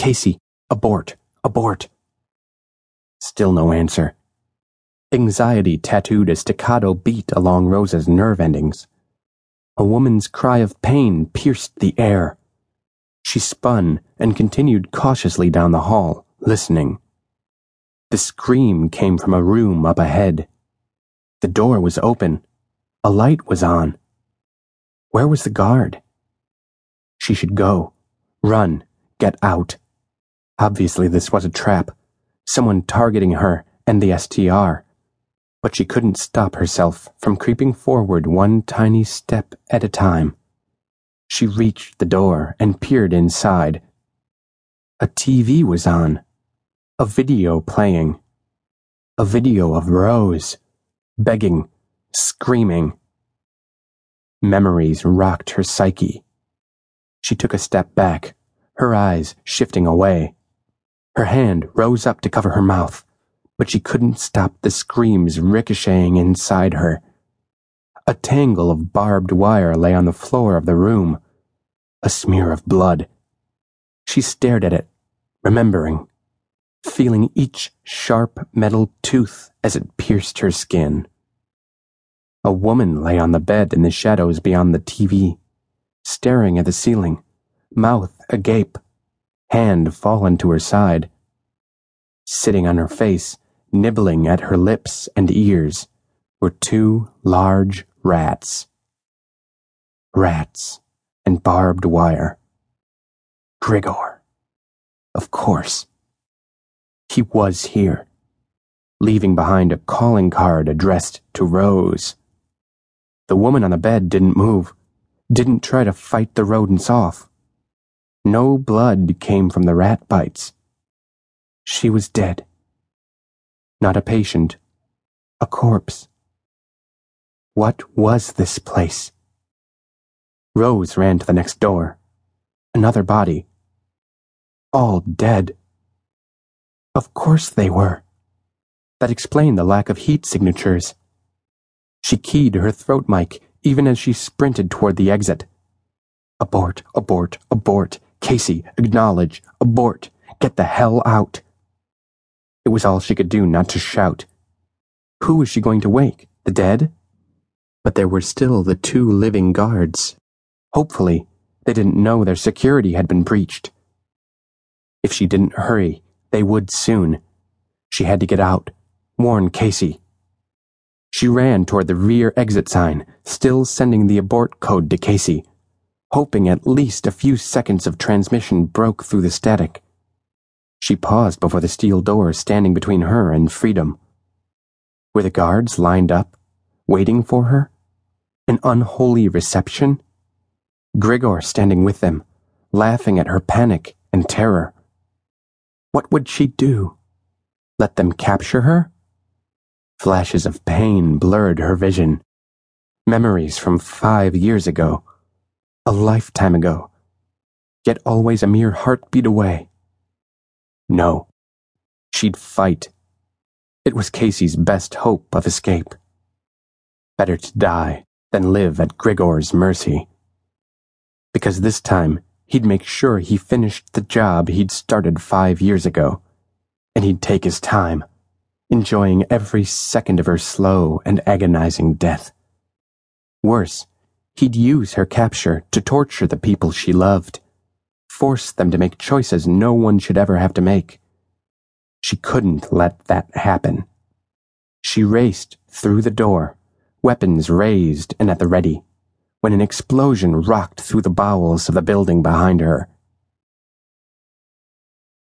Casey, abort, abort. Still no answer. Anxiety tattooed a staccato beat along Rose's nerve endings. A woman's cry of pain pierced the air. She spun and continued cautiously down the hall, listening. The scream came from a room up ahead. The door was open. A light was on. Where was the guard? She should go. Run. Get out. Obviously, this was a trap. Someone targeting her and the STR. But she couldn't stop herself from creeping forward one tiny step at a time. She reached the door and peered inside. A TV was on. A video playing. A video of Rose, begging, screaming. Memories rocked her psyche. She took a step back, her eyes shifting away. Her hand rose up to cover her mouth, but she couldn't stop the screams ricocheting inside her. A tangle of barbed wire lay on the floor of the room, a smear of blood. She stared at it, remembering, feeling each sharp metal tooth as it pierced her skin. A woman lay on the bed in the shadows beyond the TV, staring at the ceiling, mouth agape, hand fallen to her side. Sitting on her face, nibbling at her lips and ears, were two large rats. Rats and barbed wire. Grigor. Of course. He was here, leaving behind a calling card addressed to Rose. The woman on the bed didn't move, didn't try to fight the rodents off. No blood came from the rat bites. She was dead. Not a patient, a corpse. What was this place? Rose ran to the next door. Another body. All dead. Of course they were. That explained the lack of heat signatures. She keyed her throat mic even as she sprinted toward the exit. Abort, abort, abort. Casey, acknowledge, abort. Get the hell out. It was all she could do not to shout. Who was she going to wake? The dead? But there were still the two living guards. Hopefully, they didn't know their security had been breached. If she didn't hurry, they would soon. She had to get out, warn Casey. She ran toward the rear exit sign, still sending the abort code to Casey, hoping at least a few seconds of transmission broke through the static. She paused before the steel door standing between her and freedom. Were the guards lined up, waiting for her? An unholy reception? Grigor standing with them, laughing at her panic and terror. What would she do? Let them capture her? Flashes of pain blurred her vision. Memories from five years ago, a lifetime ago, yet always a mere heartbeat away. No. She'd fight. It was Casey's best hope of escape. Better to die than live at Grigor's mercy. Because this time, he'd make sure he finished the job he'd started five years ago. And he'd take his time, enjoying every second of her slow and agonizing death. Worse, he'd use her capture to torture the people she loved force them to make choices no one should ever have to make. She couldn't let that happen. She raced through the door, weapons raised and at the ready, when an explosion rocked through the bowels of the building behind her.